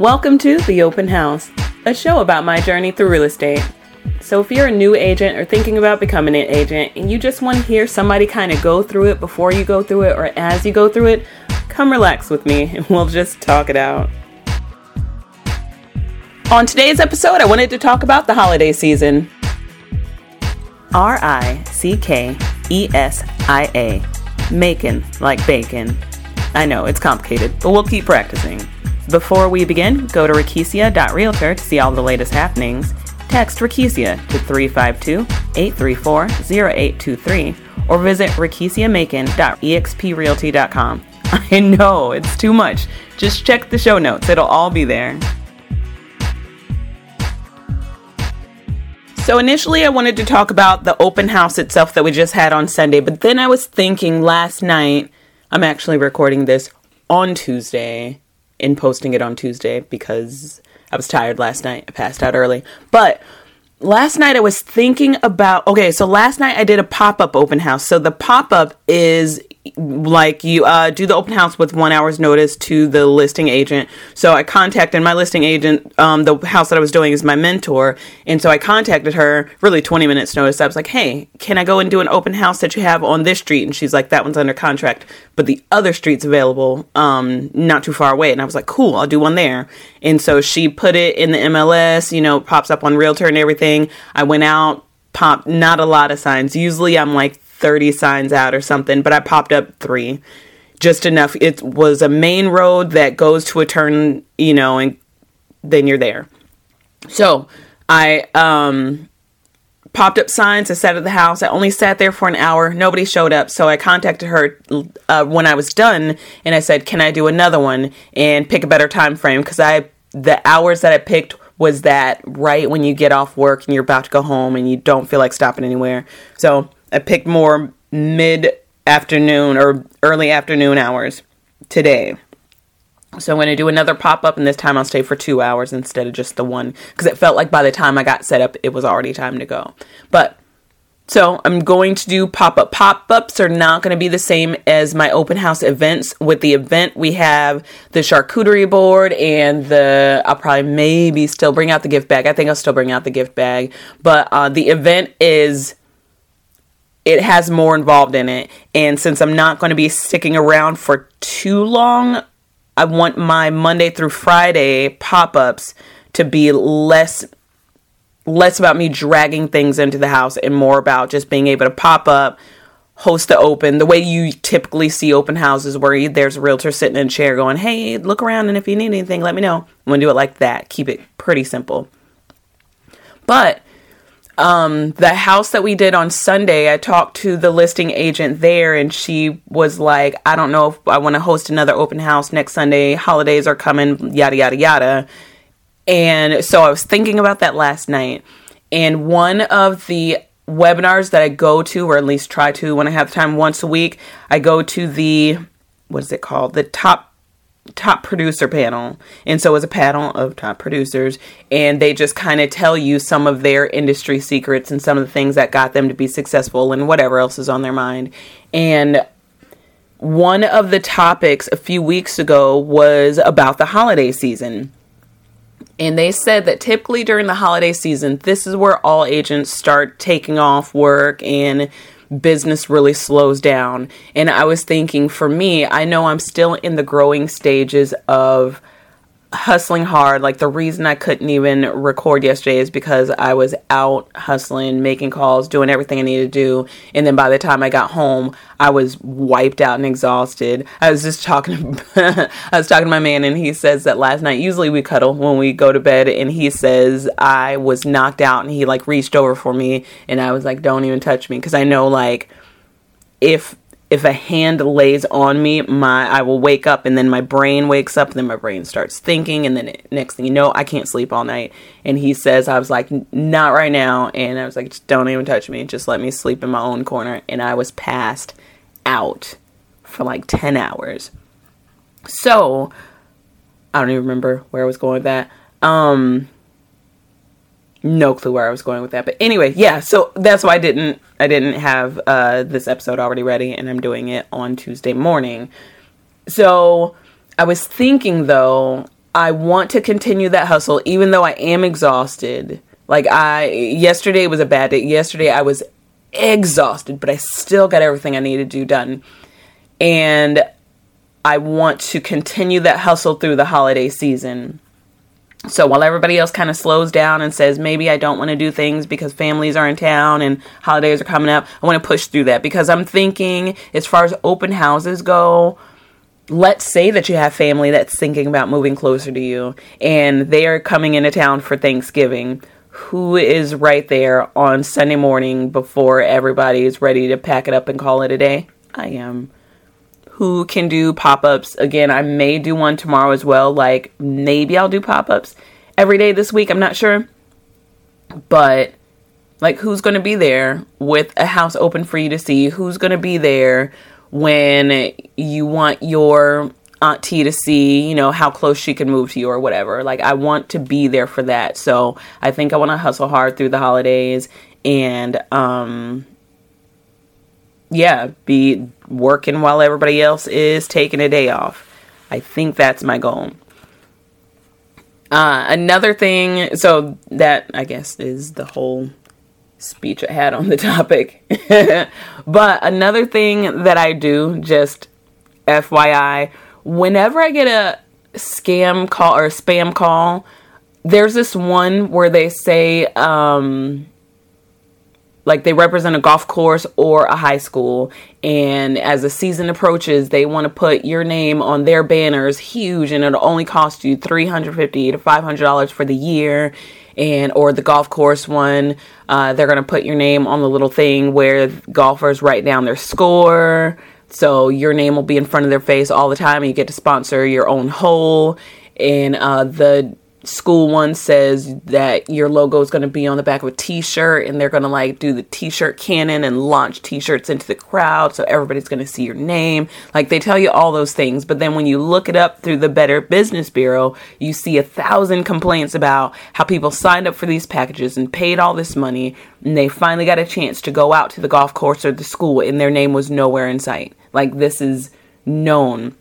Welcome to The Open House, a show about my journey through real estate. So, if you're a new agent or thinking about becoming an agent and you just want to hear somebody kind of go through it before you go through it or as you go through it, come relax with me and we'll just talk it out. On today's episode, I wanted to talk about the holiday season. R I C K E S I A. Macon, like bacon. I know, it's complicated, but we'll keep practicing. Before we begin, go to Rickesia.realtor to see all the latest happenings. Text Rickesia to 352-834-0823 or visit rickesiamacon.exprealty.com. I know, it's too much. Just check the show notes. It'll all be there. So initially, I wanted to talk about the open house itself that we just had on Sunday, but then I was thinking last night, I'm actually recording this on Tuesday and posting it on Tuesday because I was tired last night. I passed out early. But last night I was thinking about okay, so last night I did a pop up open house. So the pop up is like you uh, do the open house with one hour's notice to the listing agent. So I contacted my listing agent. Um, the house that I was doing is my mentor, and so I contacted her. Really, twenty minutes notice. I was like, "Hey, can I go and do an open house that you have on this street?" And she's like, "That one's under contract, but the other street's available, um, not too far away." And I was like, "Cool, I'll do one there." And so she put it in the MLS. You know, pops up on Realtor and everything. I went out, popped not a lot of signs. Usually, I'm like 30 signs out or something, but I popped up three. Just enough. It was a main road that goes to a turn, you know, and then you're there. So I um, popped up signs. I sat at the house. I only sat there for an hour. Nobody showed up. So I contacted her uh, when I was done and I said, Can I do another one and pick a better time frame? Because I, the hours that I picked was that right when you get off work and you're about to go home and you don't feel like stopping anywhere. So I picked more mid afternoon or early afternoon hours today. So I'm going to do another pop up, and this time I'll stay for two hours instead of just the one because it felt like by the time I got set up, it was already time to go. But so I'm going to do pop up. Pop ups are not going to be the same as my open house events. With the event, we have the charcuterie board and the, I'll probably maybe still bring out the gift bag. I think I'll still bring out the gift bag. But uh, the event is it has more involved in it. And since I'm not going to be sticking around for too long, I want my Monday through Friday pop ups to be less less about me dragging things into the house and more about just being able to pop up host the open. The way you typically see open houses where there's a realtor sitting in a chair going hey look around and if you need anything let me know. I'm gonna do it like that. Keep it pretty simple. But um, the house that we did on Sunday, I talked to the listing agent there, and she was like, I don't know if I want to host another open house next Sunday. Holidays are coming, yada, yada, yada. And so I was thinking about that last night. And one of the webinars that I go to, or at least try to when I have time once a week, I go to the, what is it called? The top top producer panel. And so it's a panel of top producers and they just kind of tell you some of their industry secrets and some of the things that got them to be successful and whatever else is on their mind. And one of the topics a few weeks ago was about the holiday season. And they said that typically during the holiday season, this is where all agents start taking off work and business really slows down. And I was thinking for me, I know I'm still in the growing stages of hustling hard. Like the reason I couldn't even record yesterday is because I was out hustling, making calls, doing everything I needed to do. And then by the time I got home, I was wiped out and exhausted. I was just talking I was talking to my man and he says that last night usually we cuddle when we go to bed and he says I was knocked out and he like reached over for me and I was like don't even touch me because I know like if if a hand lays on me, my I will wake up and then my brain wakes up and then my brain starts thinking and then it, next thing you know, I can't sleep all night. And he says I was like not right now and I was like just don't even touch me. Just let me sleep in my own corner and I was passed out for like 10 hours. So, I don't even remember where I was going with that. Um no clue where I was going with that. But anyway, yeah, so that's why I didn't I didn't have uh, this episode already ready and I'm doing it on Tuesday morning. So I was thinking though, I want to continue that hustle even though I am exhausted. Like I yesterday was a bad day. Yesterday I was exhausted, but I still got everything I needed to do done. And I want to continue that hustle through the holiday season. So while everybody else kind of slows down and says, maybe I don't want to do things because families are in town and holidays are coming up, I want to push through that because I'm thinking, as far as open houses go, let's say that you have family that's thinking about moving closer to you and they are coming into town for Thanksgiving. Who is right there on Sunday morning before everybody is ready to pack it up and call it a day? I am who can do pop ups. Again, I may do one tomorrow as well. Like maybe I'll do pop ups every day this week. I'm not sure. But like who's going to be there with a house open for you to see? Who's going to be there when you want your auntie to see, you know, how close she can move to you or whatever. Like I want to be there for that. So I think I want to hustle hard through the holidays and um yeah, be working while everybody else is taking a day off. I think that's my goal. Uh, another thing, so that I guess is the whole speech I had on the topic. but another thing that I do, just FYI, whenever I get a scam call or a spam call, there's this one where they say, um, like they represent a golf course or a high school. And as the season approaches they want to put your name on their banners huge and it'll only cost you 350 to 500 dollars for the year. And or the golf course one uh, they're going to put your name on the little thing where golfers write down their score. So your name will be in front of their face all the time and you get to sponsor your own hole. And uh, the school one says that your logo is going to be on the back of a t-shirt and they're going to like do the t-shirt cannon and launch t-shirts into the crowd so everybody's going to see your name. Like they tell you all those things but then when you look it up through the better business bureau you see a thousand complaints about how people signed up for these packages and paid all this money and they finally got a chance to go out to the golf course or the school and their name was nowhere in sight. Like this is known.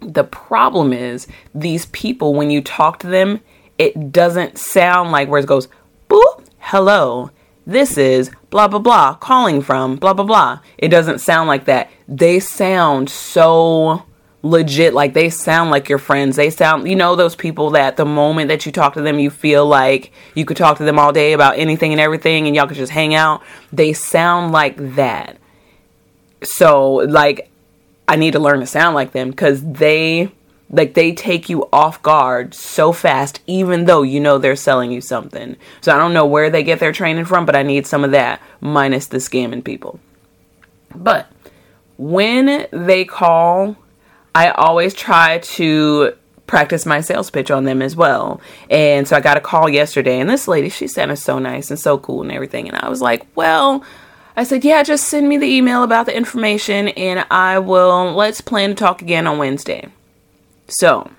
The problem is these people when you talk to them it doesn't sound like where it goes, boop, hello, this is blah, blah, blah, calling from blah, blah, blah. It doesn't sound like that. They sound so legit. Like they sound like your friends. They sound, you know, those people that the moment that you talk to them, you feel like you could talk to them all day about anything and everything and y'all could just hang out. They sound like that. So, like, I need to learn to sound like them because they like they take you off guard so fast even though you know they're selling you something. So i don't know where they get their training from but i need some of that minus the scamming people. But when they call i always try to practice my sales pitch on them as well. And so i got a call yesterday and this lady she sounded so nice and so cool and everything. And i was like well I said, yeah, just send me the email about the information and I will, let's plan to talk again on Wednesday. So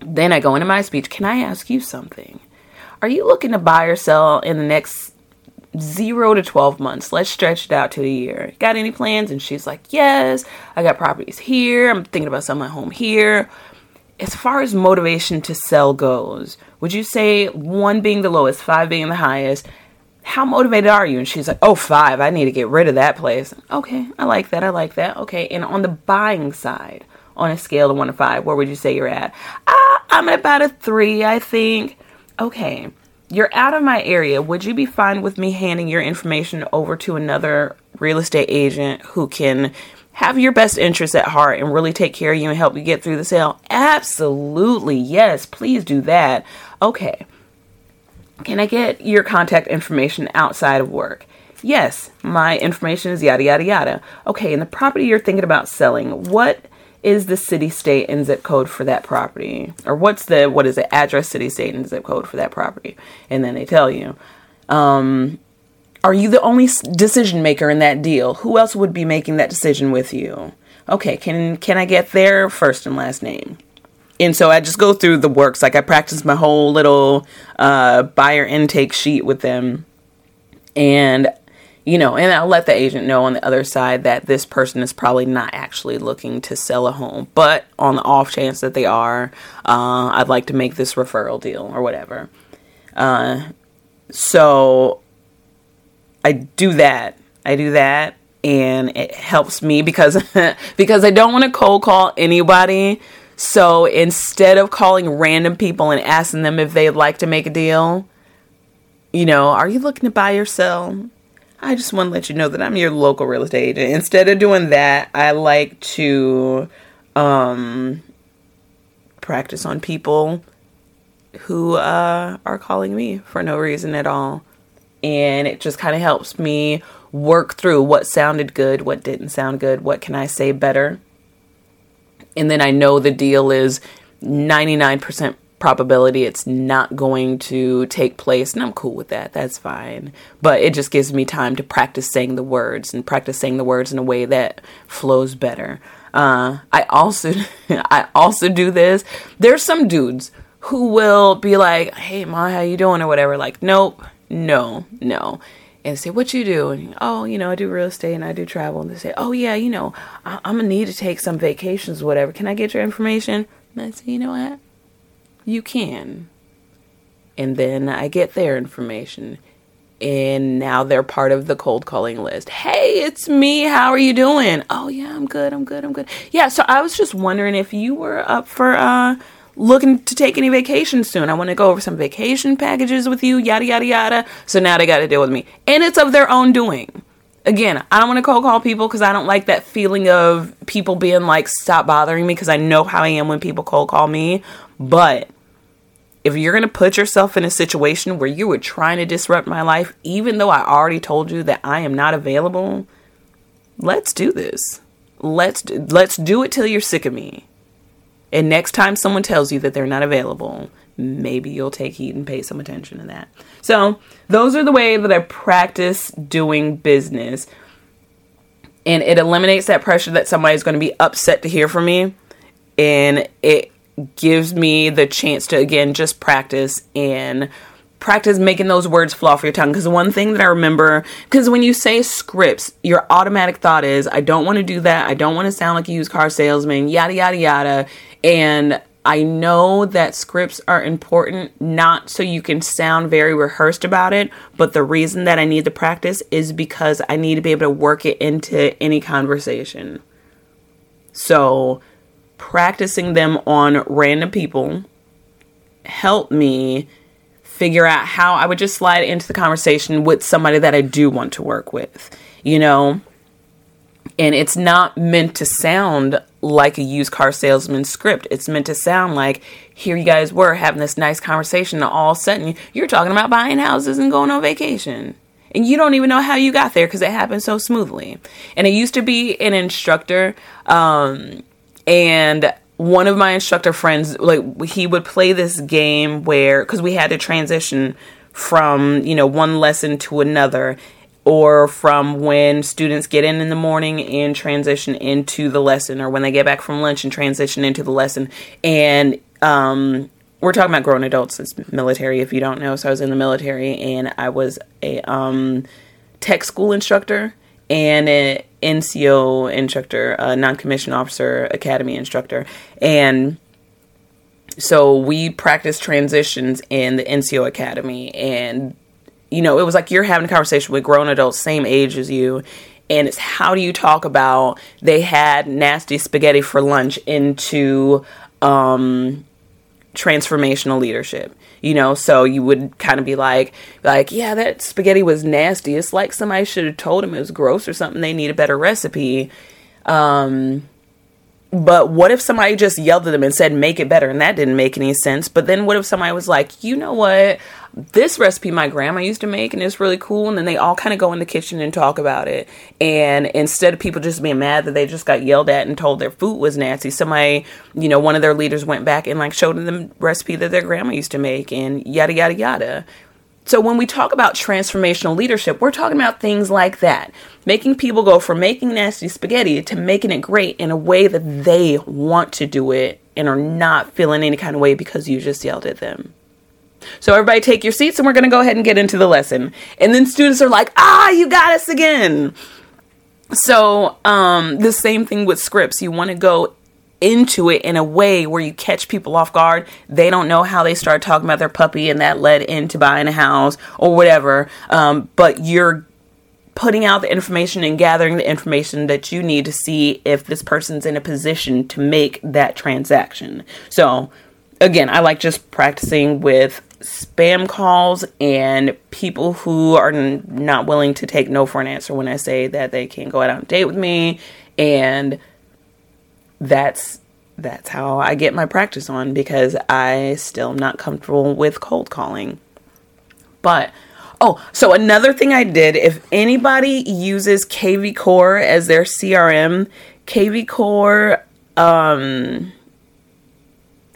then I go into my speech. Can I ask you something? Are you looking to buy or sell in the next zero to 12 months? Let's stretch it out to a year. Got any plans? And she's like, Yes, I got properties here. I'm thinking about selling my home here. As far as motivation to sell goes, would you say one being the lowest, five being the highest? How motivated are you? And she's like, Oh, five. I need to get rid of that place. Okay, I like that. I like that. Okay. And on the buying side, on a scale of one to five, where would you say you're at? Uh, I'm at about a three, I think. Okay, you're out of my area. Would you be fine with me handing your information over to another real estate agent who can have your best interests at heart and really take care of you and help you get through the sale? Absolutely. Yes, please do that. Okay. Can I get your contact information outside of work? Yes, my information is yada yada yada. Okay, and the property you're thinking about selling, what is the city, state, and zip code for that property? Or what's the, what is it, address, city, state, and zip code for that property? And then they tell you. Um, are you the only decision maker in that deal? Who else would be making that decision with you? Okay, can can I get their first and last name? And so I just go through the works. Like I practice my whole little uh, buyer intake sheet with them, and you know, and I'll let the agent know on the other side that this person is probably not actually looking to sell a home, but on the off chance that they are, uh, I'd like to make this referral deal or whatever. Uh, so I do that. I do that, and it helps me because because I don't want to cold call anybody. So instead of calling random people and asking them if they'd like to make a deal, you know, are you looking to buy or sell? I just want to let you know that I'm your local real estate agent. Instead of doing that, I like to um, practice on people who uh, are calling me for no reason at all. And it just kind of helps me work through what sounded good, what didn't sound good, what can I say better. And then I know the deal is 99% probability it's not going to take place and I'm cool with that. That's fine. But it just gives me time to practice saying the words and practice saying the words in a way that flows better. Uh, I also I also do this. There's some dudes who will be like, "Hey, ma, how you doing?" or whatever. Like, nope, no, no. And say, "What you do?" And oh, you know, I do real estate and I do travel. And they say, "Oh yeah, you know, I- am gonna need to take some vacations, whatever. Can I get your information?" And I say, "You know what? You can. And then I get their information. And now they're part of the cold calling list. Hey, it's me. How are you doing? Oh, yeah, I'm good. I'm good. I'm good. Yeah, so I was just wondering if you were up for uh, looking to take any vacation soon. I want to go over some vacation packages with you, yada, yada, yada. So now they got to deal with me. And it's of their own doing again, I don't want to cold call people because I don't like that feeling of people being like, stop bothering me because I know how I am when people cold call me. But if you're going to put yourself in a situation where you were trying to disrupt my life, even though I already told you that I am not available, let's do this. Let's let's do it till you're sick of me. And next time someone tells you that they're not available, maybe you'll take heed and pay some attention to that. So, those are the way that I practice doing business. And it eliminates that pressure that somebody's going to be upset to hear from me. And it gives me the chance to again just practice and practice making those words flow off your tongue. Because one thing that i remember because when you say scripts your automatic thought is i don't want to do that. I don't want to sound like a used car salesman yada yada yada. And i know that scripts are important not so you can sound very rehearsed about it but the reason that i need to practice is because i need to be able to work it into any conversation. So practicing them on random people helped me figure out how I would just slide into the conversation with somebody that I do want to work with, you know? And it's not meant to sound like a used car salesman script. It's meant to sound like here you guys were having this nice conversation, and all of a sudden you're talking about buying houses and going on vacation. And you don't even know how you got there because it happened so smoothly. And it used to be an instructor. Um, and one of my instructor friends like he would play this game where because we had to transition from you know one lesson to another or from when students get in in the morning and transition into the lesson or when they get back from lunch and transition into the lesson. And um, we're talking about grown adults it's military if you don't know. So i was in the military and i was a um, tech school instructor and an NCO instructor, a non-commissioned officer academy instructor, and so we practiced transitions in the NCO academy, and you know it was like you're having a conversation with grown adults, same age as you, and it's how do you talk about they had nasty spaghetti for lunch into um, transformational leadership you know so you would kind of be like like yeah that spaghetti was nasty. It's like somebody should have told him it was gross or something they need a better recipe. Um but what if somebody just yelled at them and said make it better and that didn't make any sense. But then what if somebody was like you know what? This recipe my grandma used to make and it's really cool and then they all kind of go in the kitchen and talk about it. And instead of people just being mad that they just got yelled at and told their food was nasty somebody you know one of their leaders went back and like showed them the recipe that their grandma used to make and yada yada yada so when we talk about transformational leadership we're talking about things like that making people go from making nasty spaghetti to making it great in a way that they want to do it and are not feeling any kind of way because you just yelled at them So everybody take your seats and we're going to go ahead and get into the lesson. And then students are like, "Ah, you got us again." So, um the same thing with scripts. You want to go into it in a way where you catch people off guard. They don't know how they start talking about their puppy and that led into buying a house or whatever. Um, but you're putting out the information and gathering the information that you need to see if this person's in a position to make that transaction. So, again, I like just practicing with spam calls and people who are n- not willing to take no for an answer when I say that they can't go out on a date with me and that's that's how I get my practice on because I still am not comfortable with cold calling. But oh, so another thing I did if anybody uses KV Core as their CRM, KV Core um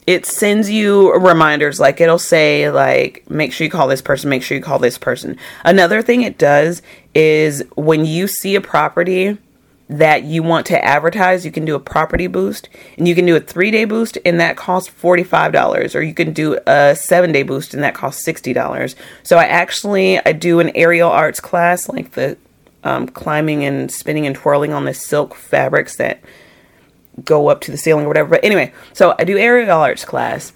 it sends you reminders like it'll say like make sure you call this person make sure you call this person another thing it does is when you see a property that you want to advertise, you can do a property boost and you can do a three day boost and that costs $45 or you can do a seven day boost and that costs $60. So I actually, I do an aerial arts class like the um, climbing and spinning and twirling on the silk fabrics that go up to the ceiling or whatever. But anyway, so I do aerial arts class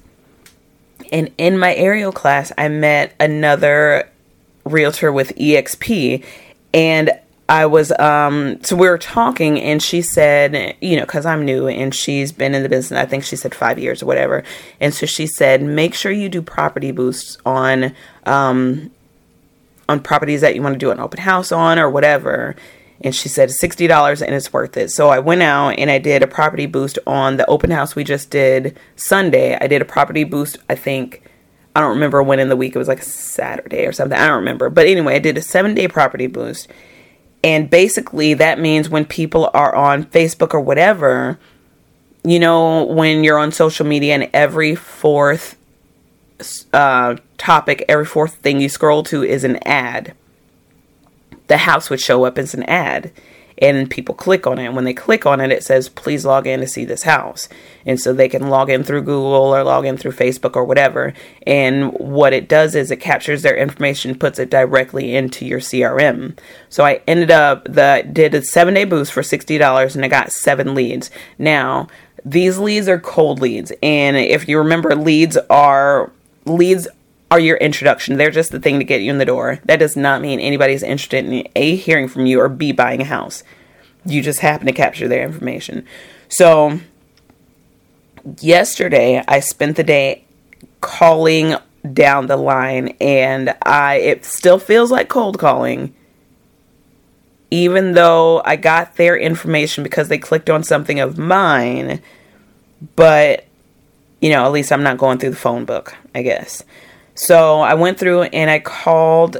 and in my aerial class, I met another realtor with EXP and I was um so we were talking and she said, you know, cuz I'm new and she's been in the business I think she said 5 years or whatever. And so she said, "Make sure you do property boosts on um on properties that you want to do an open house on or whatever." And she said $60 and it's worth it. So I went out and I did a property boost on the open house we just did Sunday. I did a property boost, I think I don't remember when in the week it was like Saturday or something. I don't remember. But anyway, I did a 7-day property boost and basically, that means when people are on Facebook or whatever, you know, when you're on social media and every fourth uh, topic, every fourth thing you scroll to is an ad, the house would show up as an ad and people click on it. And when they click on it, it says, please log in to see this house. And so they can log in through Google or log in through Facebook or whatever. And what it does is it captures their information, puts it directly into your CRM. So I ended up the did a seven day boost for sixty dollars and I got seven leads. Now these leads are cold leads. And if you remember, leads are leads are your introduction. They're just the thing to get you in the door. That does not mean anybody's interested in A, hearing from you, or B, buying a house. You just happen to capture their information. So, yesterday, I spent the day calling down the line, and I it still feels like cold calling. Even though I got their information because they clicked on something of mine, but you know, at least I'm not going through the phone book, I guess. So I went through and I called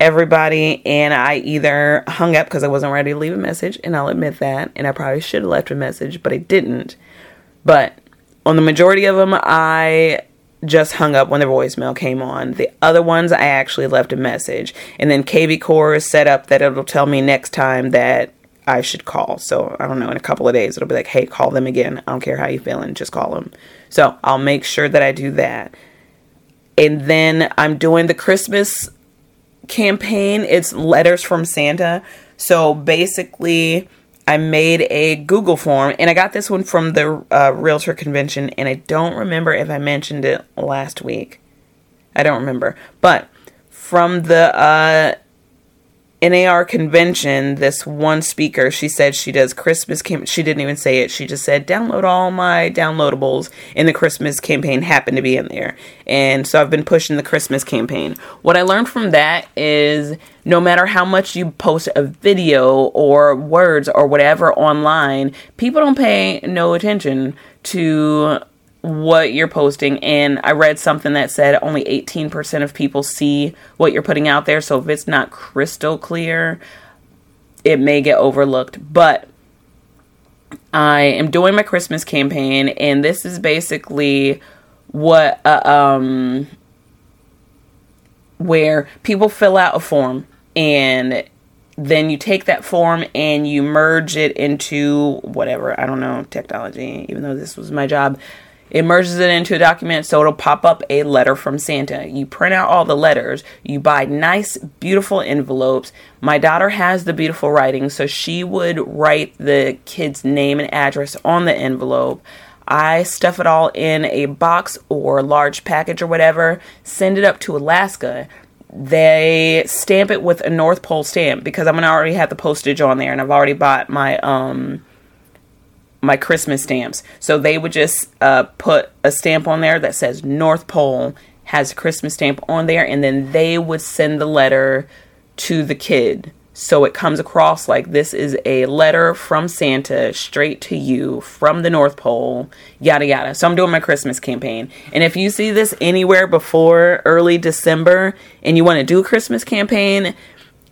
everybody and I either hung up because I wasn't ready to leave a message, and I'll admit that, and I probably should have left a message, but I didn't. But on the majority of them, I just hung up when the voicemail came on. The other ones, I actually left a message. And then KV Core is set up that it'll tell me next time that I should call. So I don't know, in a couple of days, it'll be like, hey, call them again. I don't care how you feeling, just call them. So I'll make sure that I do that and then I'm doing the Christmas campaign. It's letters from Santa. So basically, I made a Google form, and I got this one from the uh, Realtor Convention, and I don't remember if I mentioned it last week. I don't remember, but from the uh, NAR convention, this one speaker, she said she does Christmas camp. She didn't even say it. She just said, download all my downloadables. And the Christmas campaign happened to be in there. And so I've been pushing the Christmas campaign. What I learned from that is no matter how much you post a video or words or whatever online, people don't pay no attention to what you're posting and I read something that said only 18% of people see what you're putting out there so if it's not crystal clear it may get overlooked. But I am doing my Christmas campaign and this is basically what uh, um where people fill out a form and then you take that form and you merge it into whatever I don't know technology even though this was my job it merges it into a document so it'll pop up a letter from Santa. You print out all the letters, you buy nice, beautiful envelopes. My daughter has the beautiful writing, so she would write the kid's name and address on the envelope. I stuff it all in a box or large package or whatever, send it up to Alaska. They stamp it with a North Pole stamp because I'm gonna already have the postage on there and I've already bought my um my Christmas stamps. So they would just uh, put a stamp on there that says North Pole has a Christmas stamp on there, and then they would send the letter to the kid. So it comes across like this is a letter from Santa straight to you from the North Pole, yada yada. So I'm doing my Christmas campaign. And if you see this anywhere before early December and you want to do a Christmas campaign,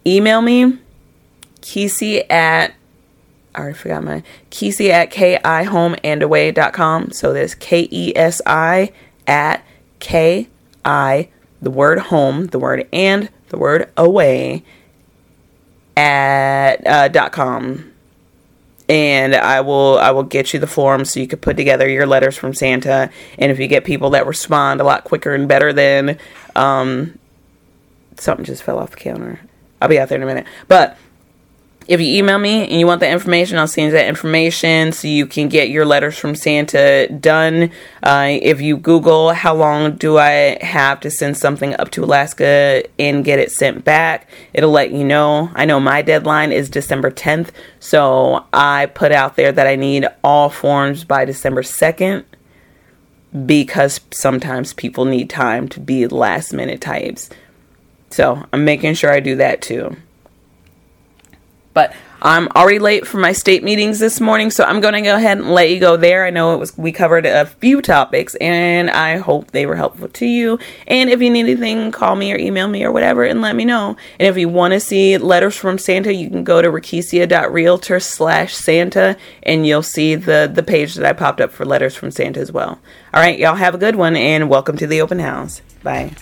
email me, Kesi at I already forgot my Kesi at kihomeandaway.com. So there's K E S I at K I, the word home, the word and, the word away at uh, dot com. And I will I will get you the form so you can put together your letters from Santa. And if you get people that respond a lot quicker and better than um, something just fell off the counter. I'll be out there in a minute. But if you email me and you want the information, I'll send you that information so you can get your letters from Santa done. Uh, if you Google how long do I have to send something up to Alaska and get it sent back, it'll let you know. I know my deadline is December 10th, so I put out there that I need all forms by December 2nd because sometimes people need time to be last minute types. So I'm making sure I do that too. But I'm already late for my state meetings this morning, so I'm going to go ahead and let you go there. I know it was we covered a few topics, and I hope they were helpful to you. And if you need anything, call me or email me or whatever, and let me know. And if you want to see letters from Santa, you can go to rickesia.realtor slash Santa, and you'll see the the page that I popped up for letters from Santa as well. All right, y'all have a good one, and welcome to the open house. Bye.